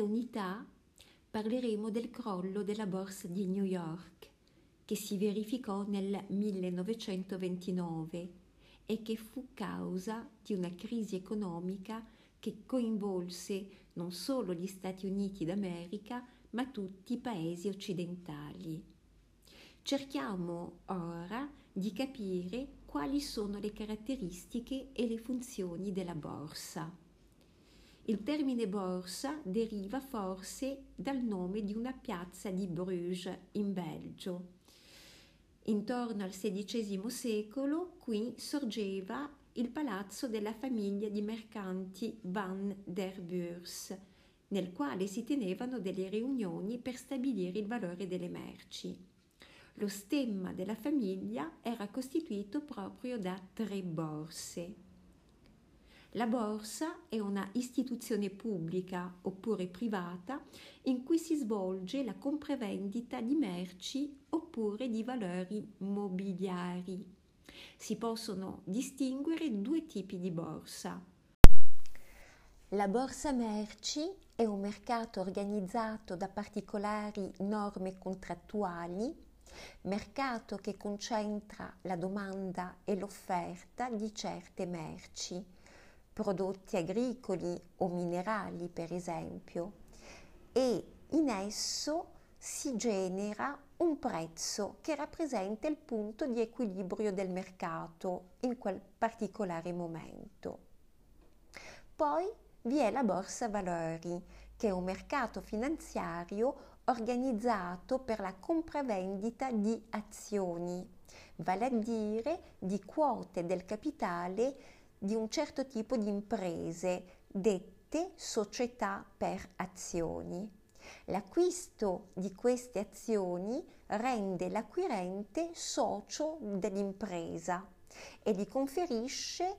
questa unità parleremo del crollo della borsa di New York, che si verificò nel 1929 e che fu causa di una crisi economica che coinvolse non solo gli Stati Uniti d'America, ma tutti i paesi occidentali. Cerchiamo ora di capire quali sono le caratteristiche e le funzioni della borsa. Il termine borsa deriva forse dal nome di una piazza di Bruges in Belgio. Intorno al XVI secolo qui sorgeva il palazzo della famiglia di mercanti Van der Beurs, nel quale si tenevano delle riunioni per stabilire il valore delle merci. Lo stemma della famiglia era costituito proprio da tre borse. La borsa è una istituzione pubblica oppure privata in cui si svolge la compravendita di merci oppure di valori mobiliari. Si possono distinguere due tipi di borsa. La borsa merci è un mercato organizzato da particolari norme contrattuali, mercato che concentra la domanda e l'offerta di certe merci prodotti agricoli o minerali, per esempio, e in esso si genera un prezzo che rappresenta il punto di equilibrio del mercato in quel particolare momento. Poi vi è la borsa valori, che è un mercato finanziario organizzato per la compravendita di azioni, vale a dire di quote del capitale di un certo tipo di imprese dette società per azioni. L'acquisto di queste azioni rende l'acquirente socio dell'impresa e gli conferisce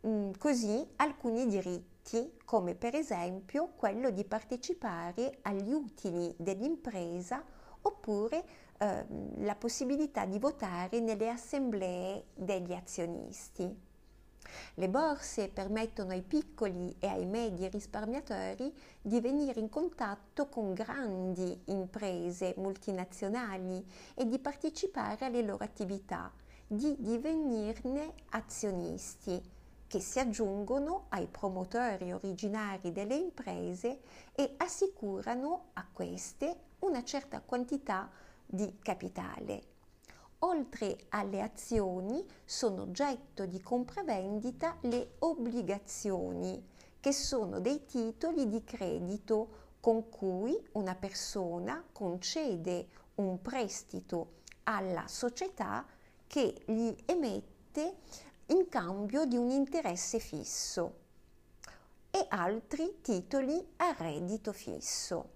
mh, mm, così alcuni diritti, come per esempio quello di partecipare agli utili dell'impresa oppure eh, la possibilità di votare nelle assemblee degli azionisti. Le borse permettono ai piccoli e ai medi risparmiatori di venire in contatto con grandi imprese multinazionali e di partecipare alle loro attività, di divenirne azionisti che si aggiungono ai promotori originari delle imprese e assicurano a queste una certa quantità di capitale. Oltre alle azioni sono oggetto di compravendita le obbligazioni, che sono dei titoli di credito con cui una persona concede un prestito alla società che gli emette in cambio di un interesse fisso e altri titoli a reddito fisso.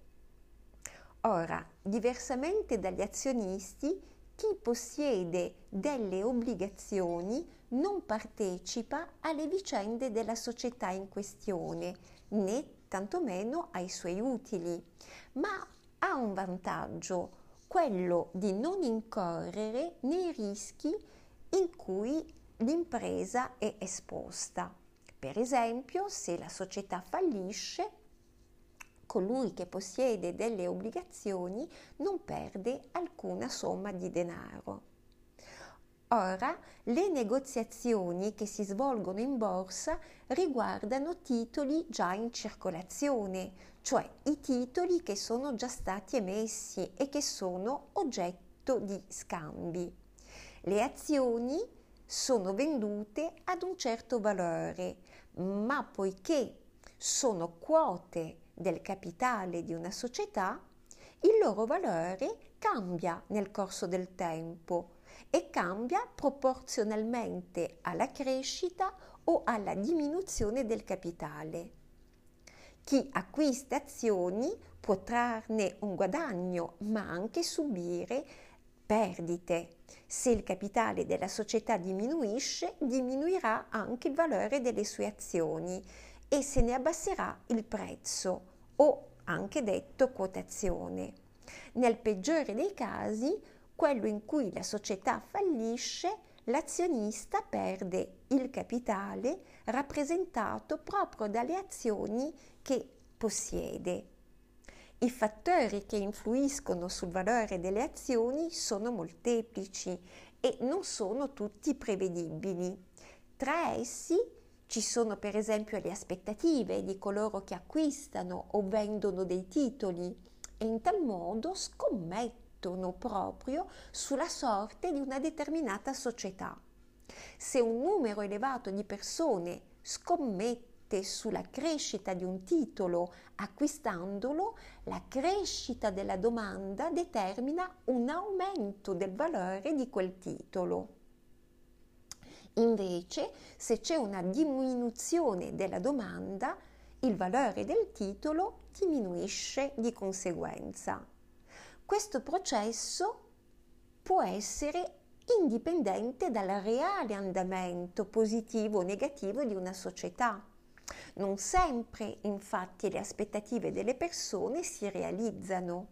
Ora, diversamente dagli azionisti, chi possiede delle obbligazioni non partecipa alle vicende della società in questione, né tantomeno ai suoi utili, ma ha un vantaggio, quello di non incorrere nei rischi in cui l'impresa è esposta. Per esempio, se la società fallisce, colui che possiede delle obbligazioni non perde alcuna somma di denaro. Ora, le negoziazioni che si svolgono in borsa riguardano titoli già in circolazione, cioè i titoli che sono già stati emessi e che sono oggetto di scambi. Le azioni sono vendute ad un certo valore, ma poiché sono quote del capitale di una società, il loro valore cambia nel corso del tempo e cambia proporzionalmente alla crescita o alla diminuzione del capitale. Chi acquista azioni può trarne un guadagno, ma anche subire perdite. Se il capitale della società diminuisce, diminuirà anche il valore delle sue azioni e se ne abbasserà il prezzo o anche detto quotazione. Nel peggiore dei casi, quello in cui la società fallisce, l'azionista perde il capitale rappresentato proprio dalle azioni che possiede. I fattori che influiscono sul valore delle azioni sono molteplici e non sono tutti prevedibili. Tra essi ci sono per esempio le aspettative di coloro che acquistano o vendono dei titoli e in tal modo scommettono proprio sulla sorte di una determinata società. Se un numero elevato di persone scommette sulla crescita di un titolo acquistandolo, la crescita della domanda determina un aumento del valore di quel titolo. Invece, se c'è una diminuzione della domanda, il valore del titolo diminuisce di conseguenza. Questo processo può essere indipendente dal reale andamento positivo o negativo di una società. Non sempre, infatti, le aspettative delle persone si realizzano.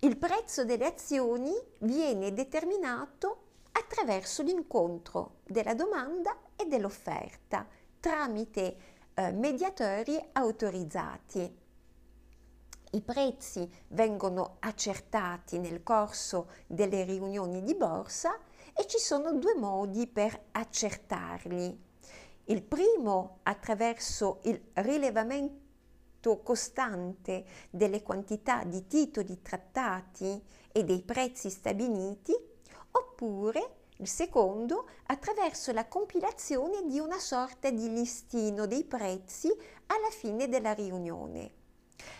Il prezzo delle azioni viene determinato attraverso l'incontro della domanda e dell'offerta tramite eh, mediatori autorizzati. I prezzi vengono accertati nel corso delle riunioni di borsa e ci sono due modi per accertarli. Il primo attraverso il rilevamento costante delle quantità di titoli trattati e dei prezzi stabiliti, oppure il secondo attraverso la compilazione di una sorta di listino dei prezzi alla fine della riunione.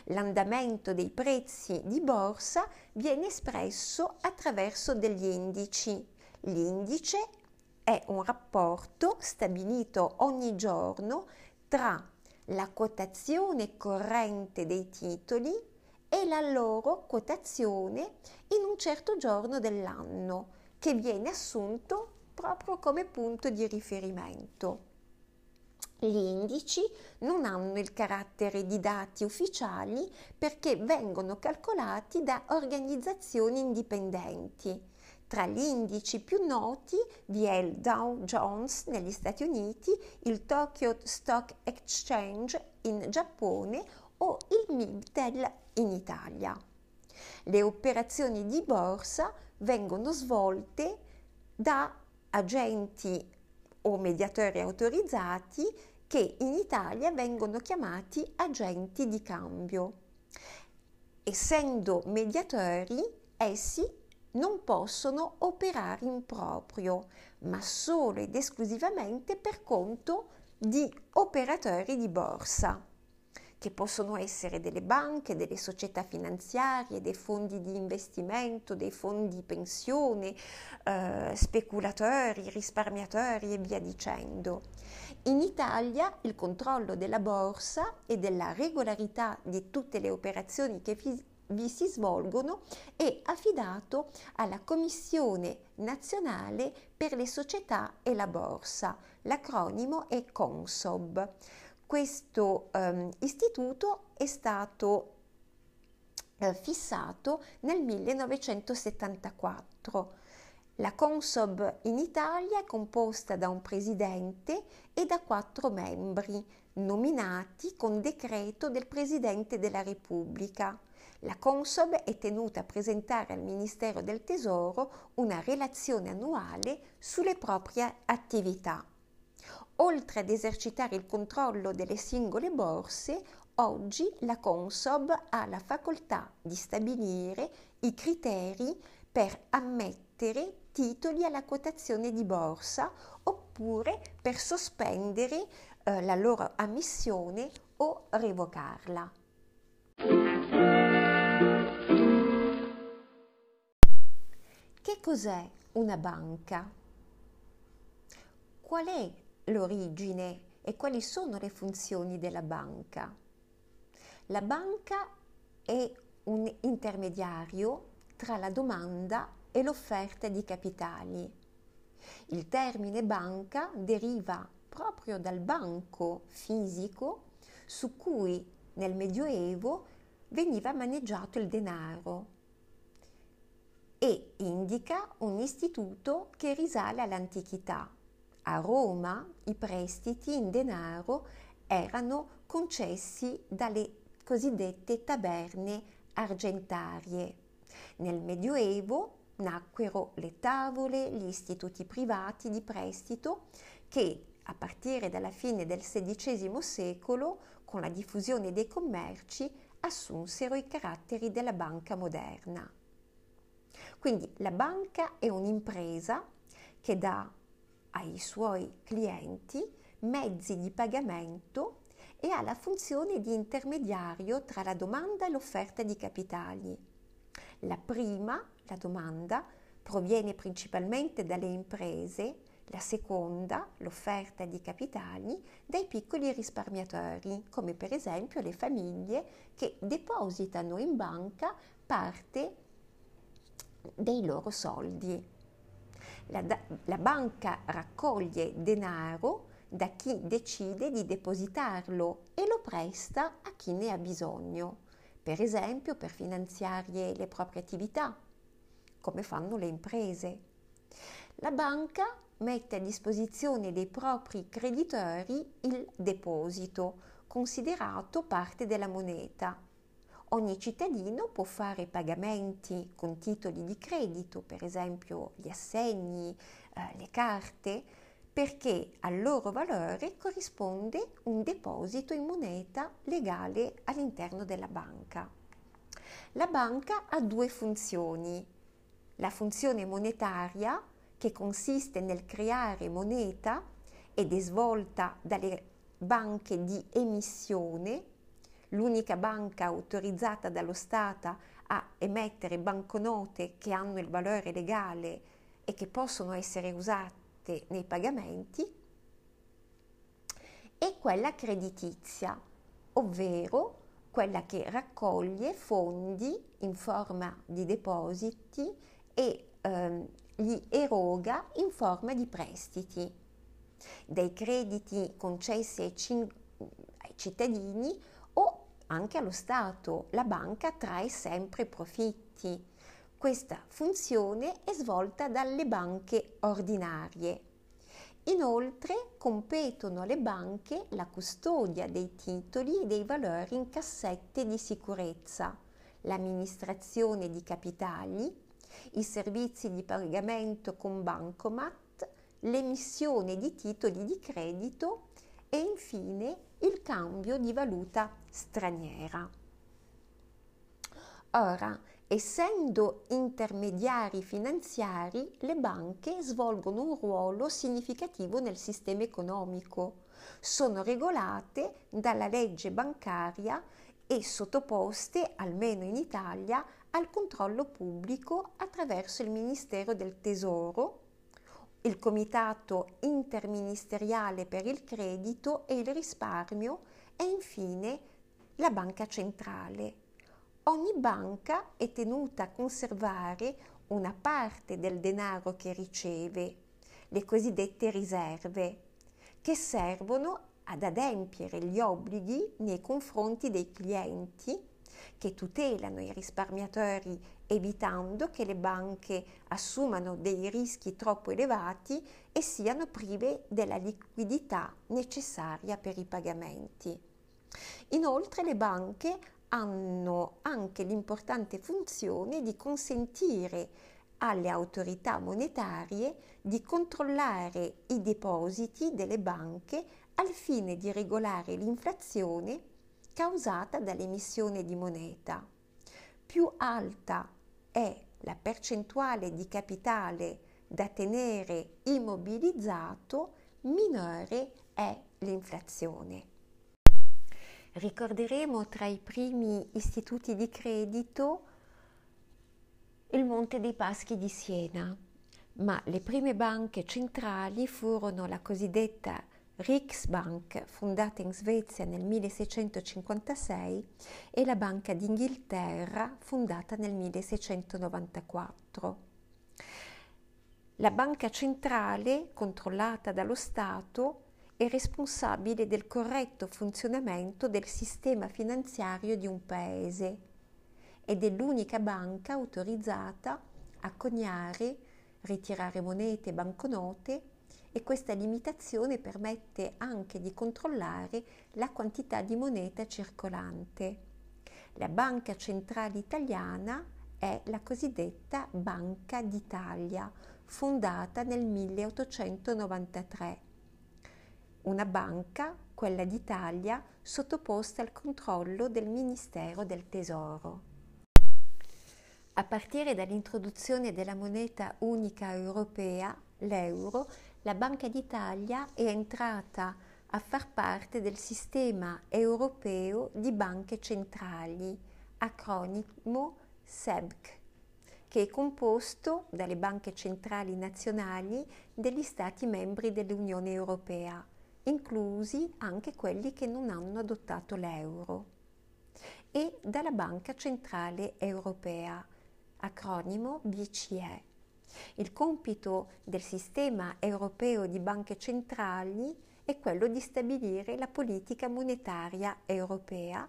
L'andamento dei prezzi di borsa viene espresso attraverso degli indici. L'indice è un rapporto stabilito ogni giorno tra la quotazione corrente dei titoli e la loro quotazione in un certo giorno dell'anno, che viene assunto proprio come punto di riferimento. Gli indici non hanno il carattere di dati ufficiali perché vengono calcolati da organizzazioni indipendenti. Tra gli indici più noti vi è il Dow Jones negli Stati Uniti, il Tokyo Stock Exchange in Giappone o il MIBTEL in Italia. Le operazioni di borsa vengono svolte da agenti o mediatori autorizzati che in Italia vengono chiamati agenti di cambio. Essendo mediatori, essi non possono operare in proprio, ma solo ed esclusivamente per conto di operatori di borsa che possono essere delle banche, delle società finanziarie, dei fondi di investimento, dei fondi di pensione, eh, speculatori, risparmiatori e via dicendo. In Italia il controllo della borsa e della regolarità di tutte le operazioni che vi si svolgono è affidato alla Commissione nazionale per le società e la borsa, l'acronimo è CONSOB questo um, istituto è stato uh, fissato nel 1974. La Consob in Italia è composta da un presidente e da quattro membri, nominati con decreto del Presidente della Repubblica. La Consob è tenuta a presentare al Ministero del Tesoro una relazione annuale sulle proprie attività. Oltre ad esercitare il controllo delle singole borse, oggi la Consob ha la facoltà di stabilire i criteri per ammettere titoli alla quotazione di borsa oppure per sospendere eh, la loro ammissione o revocarla. Che cos'è una banca? Qual è l'origine e quali sono le funzioni della banca. La banca è un intermediario tra la domanda e l'offerta di capitali. Il termine banca deriva proprio dal banco fisico su cui nel Medioevo veniva maneggiato il denaro e indica un istituto che risale all'antichità a Roma i prestiti in denaro erano concessi dalle cosiddette taberne argentarie. Nel Medioevo nacquero le tavole, gli istituti privati di prestito che a partire dalla fine del XVI secolo, con la diffusione dei commerci, assunsero i caratteri della banca moderna. Quindi la banca è un'impresa che dà ai suoi clienti mezzi di pagamento e ha la funzione di intermediario tra la domanda e l'offerta di capitali. La prima, la domanda, proviene principalmente dalle imprese, la seconda, l'offerta di capitali, dai piccoli risparmiatori, come per esempio le famiglie che depositano in banca parte dei loro soldi. La, la banca raccoglie denaro da chi decide di depositarlo e lo presta a chi ne ha bisogno, per esempio per finanziare le proprie attività, come fanno le imprese. La banca mette a disposizione dei propri creditori il deposito, considerato parte della moneta. Ogni cittadino può fare pagamenti con titoli di credito, per esempio gli assegni, eh, le carte, perché al loro valore corrisponde un deposito in moneta legale all'interno della banca. La banca ha due funzioni. La funzione monetaria, che consiste nel creare moneta ed è svolta dalle banche di emissione, l'unica banca autorizzata dallo Stato a emettere banconote che hanno il valore legale e che possono essere usate nei pagamenti e quella creditizia, ovvero quella che raccoglie fondi in forma di depositi e ehm, li eroga in forma di prestiti, dei crediti concessi ai, cin- ai cittadini anche allo Stato. La banca trae sempre profitti questa funzione è svolta dalle banche ordinarie. Inoltre competono alle banche la custodia dei titoli e dei valori in cassette di sicurezza, l'amministrazione di capitali, i servizi di pagamento con bancomat, l'emissione di titoli di credito e infine il cambio di valuta straniera. Ora, Essendo intermediari finanziari, le banche svolgono un ruolo significativo nel sistema economico. Sono regolate dalla legge bancaria e sottoposte, almeno in Italia, al controllo pubblico attraverso il Ministero del Tesoro, il Comitato interministeriale per il credito e il risparmio e infine la Banca Centrale. Ogni banca è tenuta a conservare una parte del denaro che riceve, le cosiddette riserve, che servono ad adempiere gli obblighi nei confronti dei clienti, che tutelano i risparmiatori evitando che le banche assumano dei rischi troppo elevati e siano prive della liquidità necessaria per i pagamenti. Inoltre le banche hanno anche l'importante funzione di consentire alle autorità monetarie di controllare i depositi delle banche al fine di regolare l'inflazione causata dall'emissione di moneta. Più alta è la percentuale di capitale da tenere immobilizzato, minore è l'inflazione. Ricorderemo tra i primi istituti di credito il Monte dei Paschi di Siena, ma le prime banche centrali furono la cosiddetta Riksbank, fondata in Svezia nel 1656, e la Banca d'Inghilterra, fondata nel 1694. La banca centrale, controllata dallo Stato, è responsabile del corretto funzionamento del sistema finanziario di un paese ed è l'unica banca autorizzata a coniare, ritirare monete e banconote e questa limitazione permette anche di controllare la quantità di moneta circolante. La banca centrale italiana è la cosiddetta Banca d'Italia, fondata nel 1893. Una banca, quella d'Italia, sottoposta al controllo del Ministero del Tesoro. A partire dall'introduzione della moneta unica europea, l'euro, la Banca d'Italia è entrata a far parte del sistema europeo di banche centrali, acronimo SEBC, che è composto dalle banche centrali nazionali degli Stati membri dell'Unione Europea, inclusi anche quelli che non hanno adottato l'euro, e dalla Banca Centrale Europea, acronimo BCE. Il compito del sistema europeo di banche centrali è quello di stabilire la politica monetaria europea,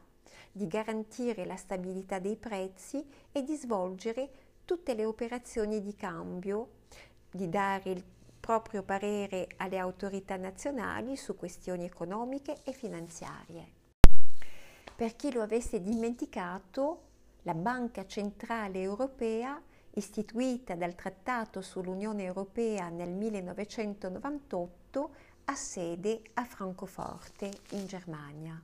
di garantire la stabilità dei prezzi e di svolgere tutte le operazioni di cambio, di dare il proprio parere alle autorità nazionali su questioni economiche e finanziarie. Per chi lo avesse dimenticato, la Banca Centrale Europea, istituita dal Trattato sull'Unione Europea nel 1998, ha sede a Francoforte, in Germania.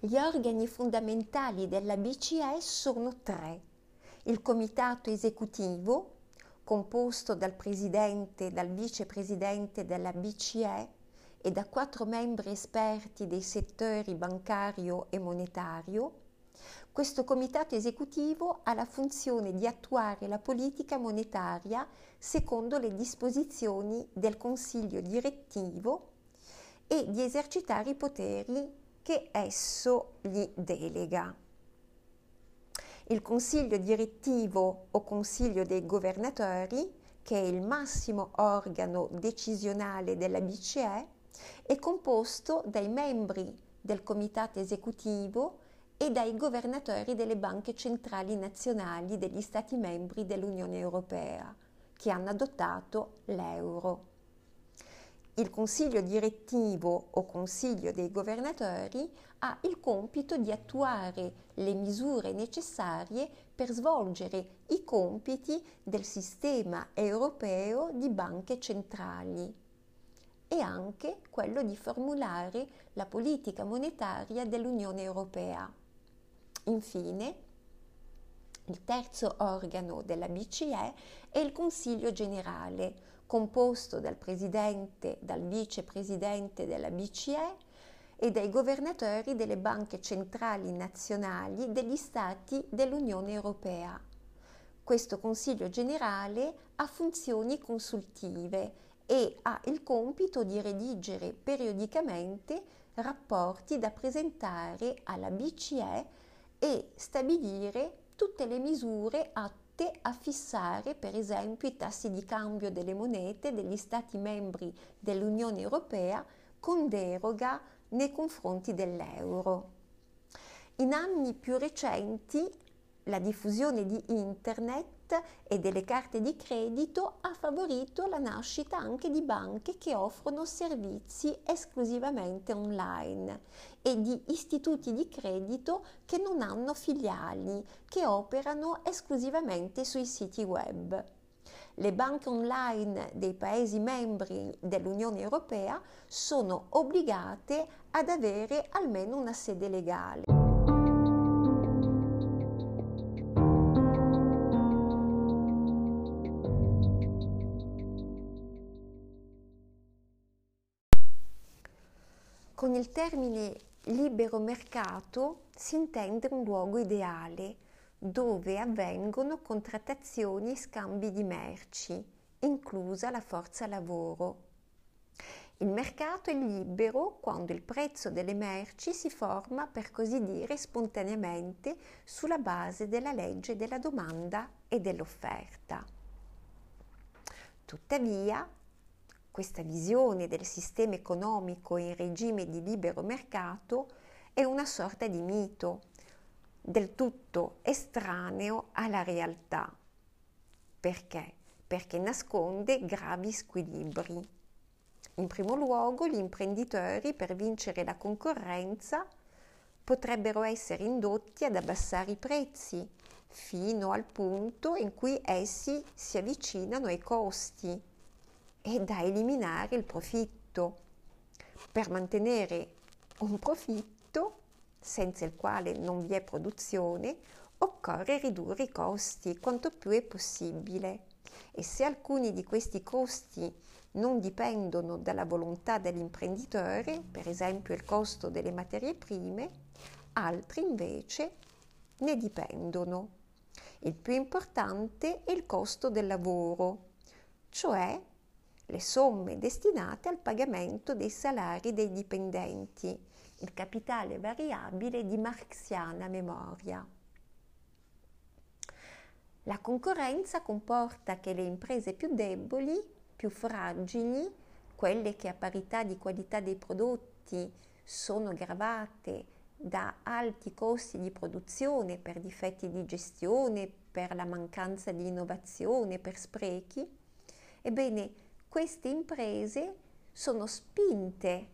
Gli organi fondamentali della BCE sono tre. Il comitato esecutivo, composto dal presidente e dal vicepresidente della BCE e da quattro membri esperti dei settori bancario e monetario, questo comitato esecutivo ha la funzione di attuare la politica monetaria secondo le disposizioni del Consiglio direttivo e di esercitare i poteri che esso gli delega. Il Consiglio direttivo o Consiglio dei governatori, che è il massimo organo decisionale della BCE, è composto dai membri del Comitato esecutivo e dai governatori delle banche centrali nazionali degli Stati membri dell'Unione Europea, che hanno adottato l'euro. Il consiglio direttivo o consiglio dei governatori ha il compito di attuare le misure necessarie per svolgere i compiti del sistema europeo di banche centrali e anche quello di formulare la politica monetaria dell'Unione Europea. Infine, il terzo organo della BCE è il Consiglio generale, composto dal presidente, dal vicepresidente della BCE e dai governatori delle banche centrali nazionali degli Stati dell'Unione Europea. Questo Consiglio generale ha funzioni consultive e ha il compito di redigere periodicamente rapporti da presentare alla BCE e stabilire tutte le misure attuali a fissare per esempio i tassi di cambio delle monete degli Stati membri dell'Unione Europea con deroga nei confronti dell'euro. In anni più recenti la diffusione di Internet e delle carte di credito ha favorito la nascita anche di banche che offrono servizi esclusivamente online e di istituti di credito che non hanno filiali, che operano esclusivamente sui siti web. Le banche online dei Paesi membri dell'Unione Europea sono obbligate ad avere almeno una sede legale. Con il termine libero mercato si intende un luogo ideale dove avvengono contrattazioni e scambi di merci, inclusa la forza lavoro. Il mercato è libero quando il prezzo delle merci si forma, per così dire, spontaneamente sulla base della legge della domanda e dell'offerta. Tuttavia, questa visione del sistema economico in regime di libero mercato è una sorta di mito, del tutto estraneo alla realtà. Perché? Perché nasconde gravi squilibri. In primo luogo, gli imprenditori, per vincere la concorrenza, potrebbero essere indotti ad abbassare i prezzi fino al punto in cui essi si avvicinano ai costi e da eliminare il profitto. Per mantenere un profitto, senza il quale non vi è produzione, occorre ridurre i costi quanto più è possibile e se alcuni di questi costi non dipendono dalla volontà dell'imprenditore, per esempio il costo delle materie prime, altri invece ne dipendono. Il più importante è il costo del lavoro, cioè le somme destinate al pagamento dei salari dei dipendenti, il capitale variabile di marxiana memoria. La concorrenza comporta che le imprese più deboli, più fragili, quelle che a parità di qualità dei prodotti sono gravate da alti costi di produzione per difetti di gestione, per la mancanza di innovazione, per sprechi, ebbene queste imprese sono spinte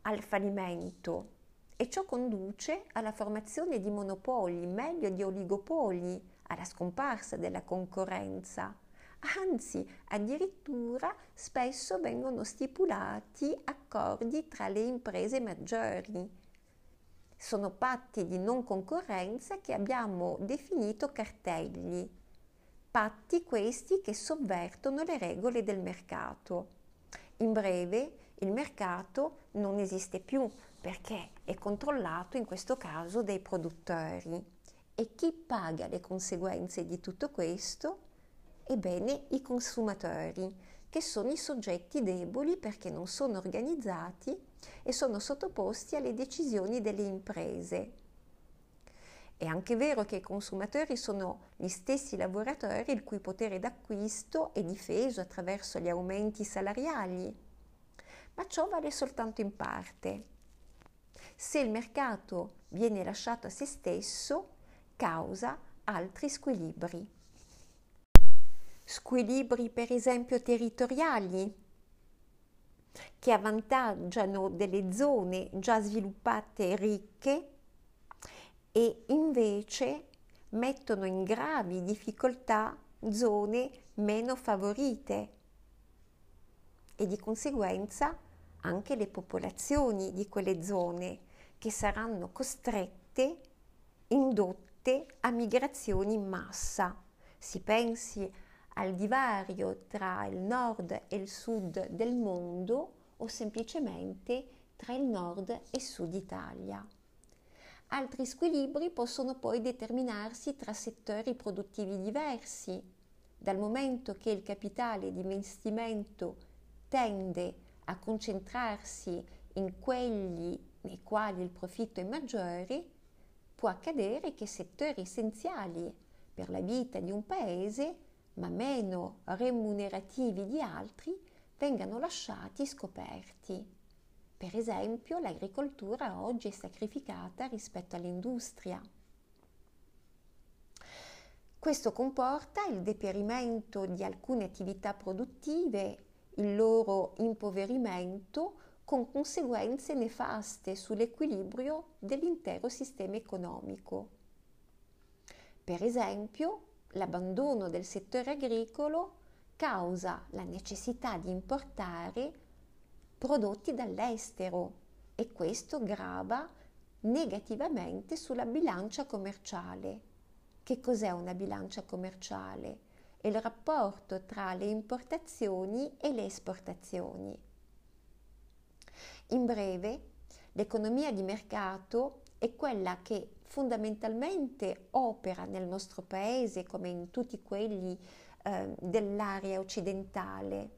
al fallimento e ciò conduce alla formazione di monopoli, meglio di oligopoli, alla scomparsa della concorrenza. Anzi, addirittura spesso vengono stipulati accordi tra le imprese maggiori. Sono patti di non concorrenza che abbiamo definito cartelli. Patti questi che sovvertono le regole del mercato. In breve, il mercato non esiste più perché è controllato in questo caso dai produttori. E chi paga le conseguenze di tutto questo? Ebbene, i consumatori, che sono i soggetti deboli perché non sono organizzati e sono sottoposti alle decisioni delle imprese. È anche vero che i consumatori sono gli stessi lavoratori il cui potere d'acquisto è difeso attraverso gli aumenti salariali, ma ciò vale soltanto in parte. Se il mercato viene lasciato a se stesso, causa altri squilibri. Squilibri per esempio territoriali che avvantaggiano delle zone già sviluppate e ricche e invece mettono in gravi difficoltà zone meno favorite e di conseguenza anche le popolazioni di quelle zone che saranno costrette, indotte a migrazioni in massa. Si pensi al divario tra il nord e il sud del mondo o semplicemente tra il nord e sud Italia. Altri squilibri possono poi determinarsi tra settori produttivi diversi, dal momento che il capitale di investimento tende a concentrarsi in quelli nei quali il profitto è maggiore, può accadere che settori essenziali per la vita di un paese, ma meno remunerativi di altri, vengano lasciati scoperti. Per esempio, l'agricoltura oggi è sacrificata rispetto all'industria. Questo comporta il deperimento di alcune attività produttive, il loro impoverimento con conseguenze nefaste sull'equilibrio dell'intero sistema economico. Per esempio, l'abbandono del settore agricolo causa la necessità di importare prodotti dall'estero e questo grava negativamente sulla bilancia commerciale. Che cos'è una bilancia commerciale? È il rapporto tra le importazioni e le esportazioni. In breve, l'economia di mercato è quella che fondamentalmente opera nel nostro paese come in tutti quelli eh, dell'area occidentale,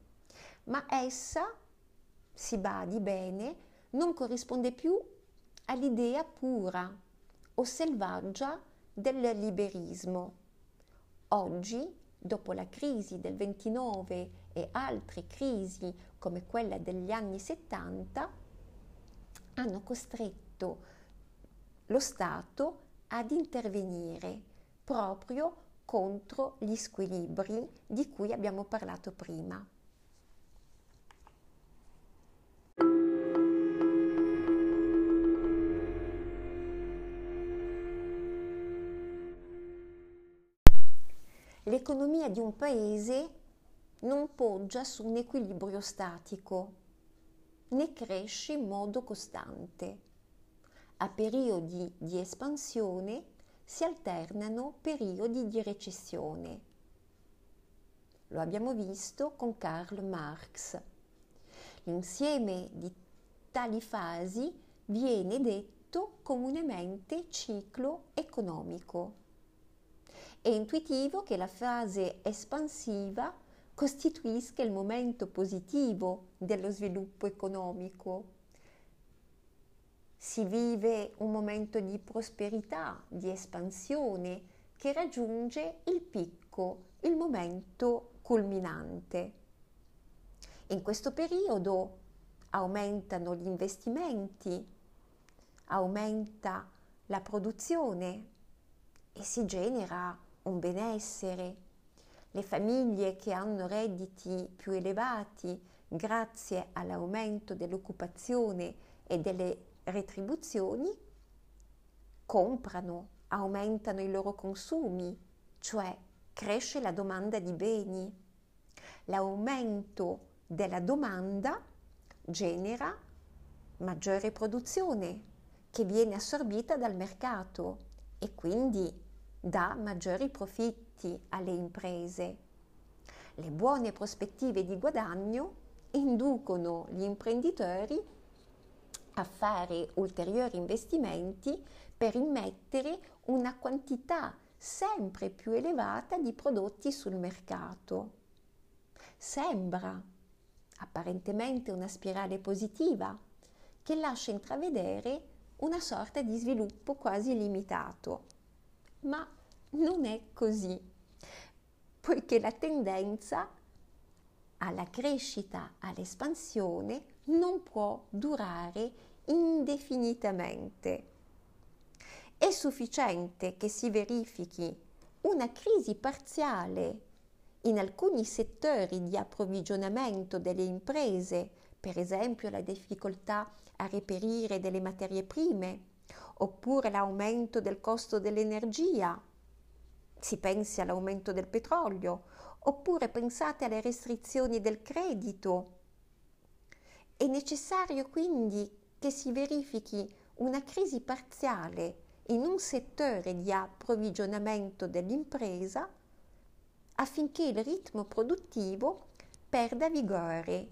ma essa, si badi bene, non corrisponde più all'idea pura o selvaggia del liberismo. Oggi, dopo la crisi del 29 e altre crisi come quella degli anni 70, hanno costretto lo Stato ad intervenire proprio contro gli squilibri di cui abbiamo parlato prima. L'economia di un paese non poggia su un equilibrio statico, né cresce in modo costante. A periodi di espansione si alternano periodi di recessione. Lo abbiamo visto con Karl Marx. L'insieme di tali fasi viene detto comunemente ciclo economico. È intuitivo che la fase espansiva costituisca il momento positivo dello sviluppo economico. Si vive un momento di prosperità, di espansione che raggiunge il picco, il momento culminante. In questo periodo aumentano gli investimenti, aumenta la produzione e si genera un benessere. Le famiglie che hanno redditi più elevati grazie all'aumento dell'occupazione e delle retribuzioni comprano, aumentano i loro consumi, cioè cresce la domanda di beni. L'aumento della domanda genera maggiore produzione che viene assorbita dal mercato e quindi dà maggiori profitti alle imprese. Le buone prospettive di guadagno inducono gli imprenditori a fare ulteriori investimenti per immettere una quantità sempre più elevata di prodotti sul mercato. Sembra apparentemente una spirale positiva che lascia intravedere una sorta di sviluppo quasi limitato. Ma non è così, poiché la tendenza alla crescita, all'espansione, non può durare indefinitamente. È sufficiente che si verifichi una crisi parziale in alcuni settori di approvvigionamento delle imprese, per esempio la difficoltà a reperire delle materie prime, oppure l'aumento del costo dell'energia, si pensi all'aumento del petrolio, oppure pensate alle restrizioni del credito. È necessario quindi che si verifichi una crisi parziale in un settore di approvvigionamento dell'impresa affinché il ritmo produttivo perda vigore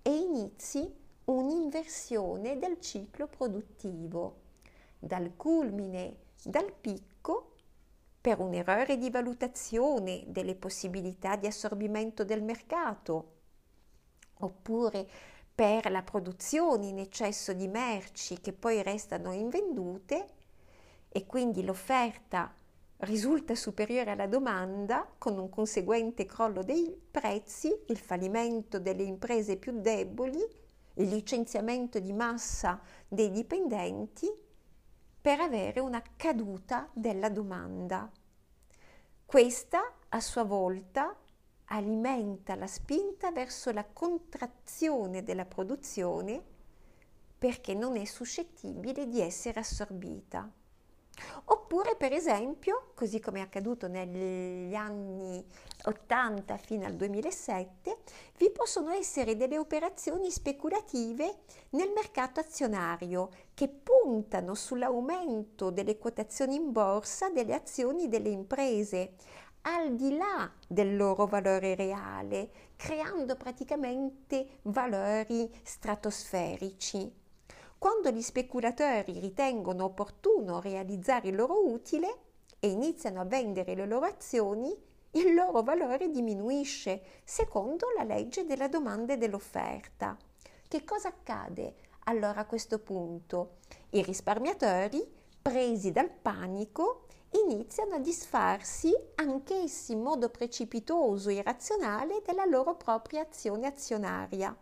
e inizi un'inversione del ciclo produttivo, dal culmine, dal picco, per un errore di valutazione delle possibilità di assorbimento del mercato, oppure per la produzione in eccesso di merci che poi restano invendute e quindi l'offerta risulta superiore alla domanda con un conseguente crollo dei prezzi, il fallimento delle imprese più deboli, il licenziamento di massa dei dipendenti per avere una caduta della domanda. Questa a sua volta alimenta la spinta verso la contrazione della produzione perché non è suscettibile di essere assorbita. Oppure, per esempio, così come è accaduto negli anni 80 fino al 2007, vi possono essere delle operazioni speculative nel mercato azionario che puntano sull'aumento delle quotazioni in borsa delle azioni delle imprese al di là del loro valore reale, creando praticamente valori stratosferici. Quando gli speculatori ritengono opportuno realizzare il loro utile e iniziano a vendere le loro azioni, il loro valore diminuisce secondo la legge della domanda e dell'offerta. Che cosa accade allora a questo punto? I risparmiatori, presi dal panico, iniziano a disfarsi anch'essi in modo precipitoso e irrazionale della loro propria azione azionaria,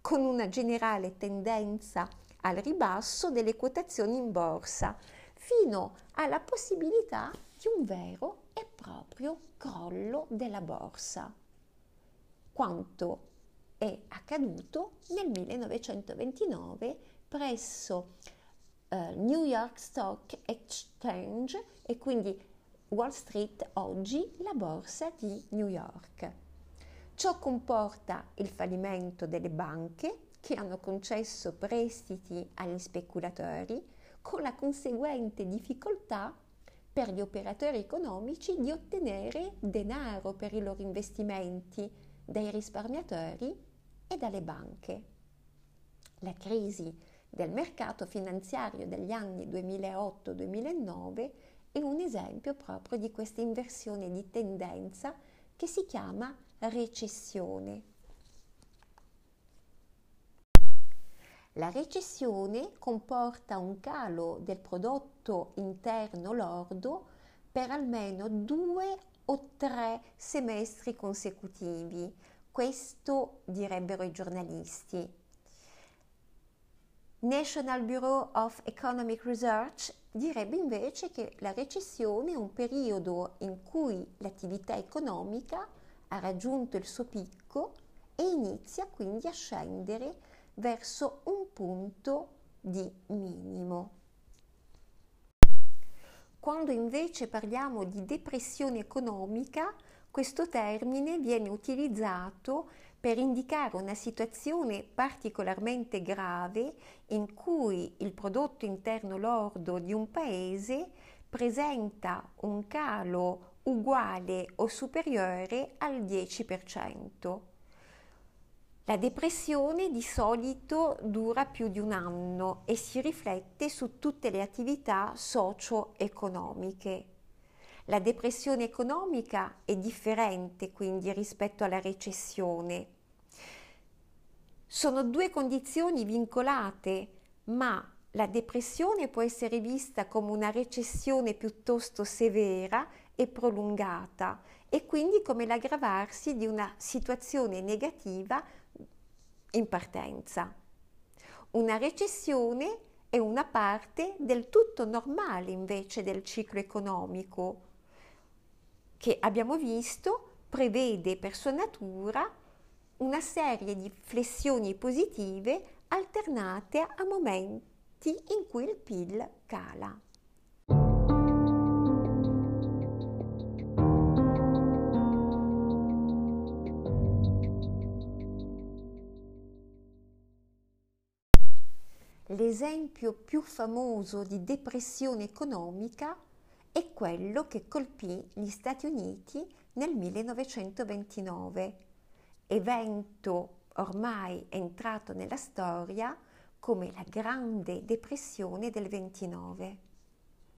con una generale tendenza al ribasso delle quotazioni in borsa, fino alla possibilità di un vero e proprio crollo della borsa. Quanto è accaduto nel 1929 presso uh, New York Stock Exchange e quindi Wall Street oggi la borsa di New York. Ciò comporta il fallimento delle banche che hanno concesso prestiti agli speculatori con la conseguente difficoltà per gli operatori economici di ottenere denaro per i loro investimenti dai risparmiatori e dalle banche. La crisi del mercato finanziario degli anni 2008-2009 è un esempio proprio di questa inversione di tendenza che si chiama recessione. La recessione comporta un calo del prodotto interno lordo per almeno due o tre semestri consecutivi. Questo direbbero i giornalisti. National Bureau of Economic Research direbbe invece che la recessione è un periodo in cui l'attività economica ha raggiunto il suo picco e inizia quindi a scendere verso un punto di minimo. Quando invece parliamo di depressione economica, questo termine viene utilizzato per indicare una situazione particolarmente grave in cui il prodotto interno lordo di un paese presenta un calo uguale o superiore al 10%. La depressione di solito dura più di un anno e si riflette su tutte le attività socio-economiche. La depressione economica è differente quindi rispetto alla recessione. Sono due condizioni vincolate, ma la depressione può essere vista come una recessione piuttosto severa e prolungata e quindi come l'aggravarsi di una situazione negativa in partenza. Una recessione è una parte del tutto normale invece del ciclo economico che abbiamo visto prevede per sua natura una serie di flessioni positive alternate a momenti in cui il PIL cala. L'esempio più famoso di depressione economica è quello che colpì gli Stati Uniti nel 1929, evento ormai entrato nella storia come la Grande Depressione del 29.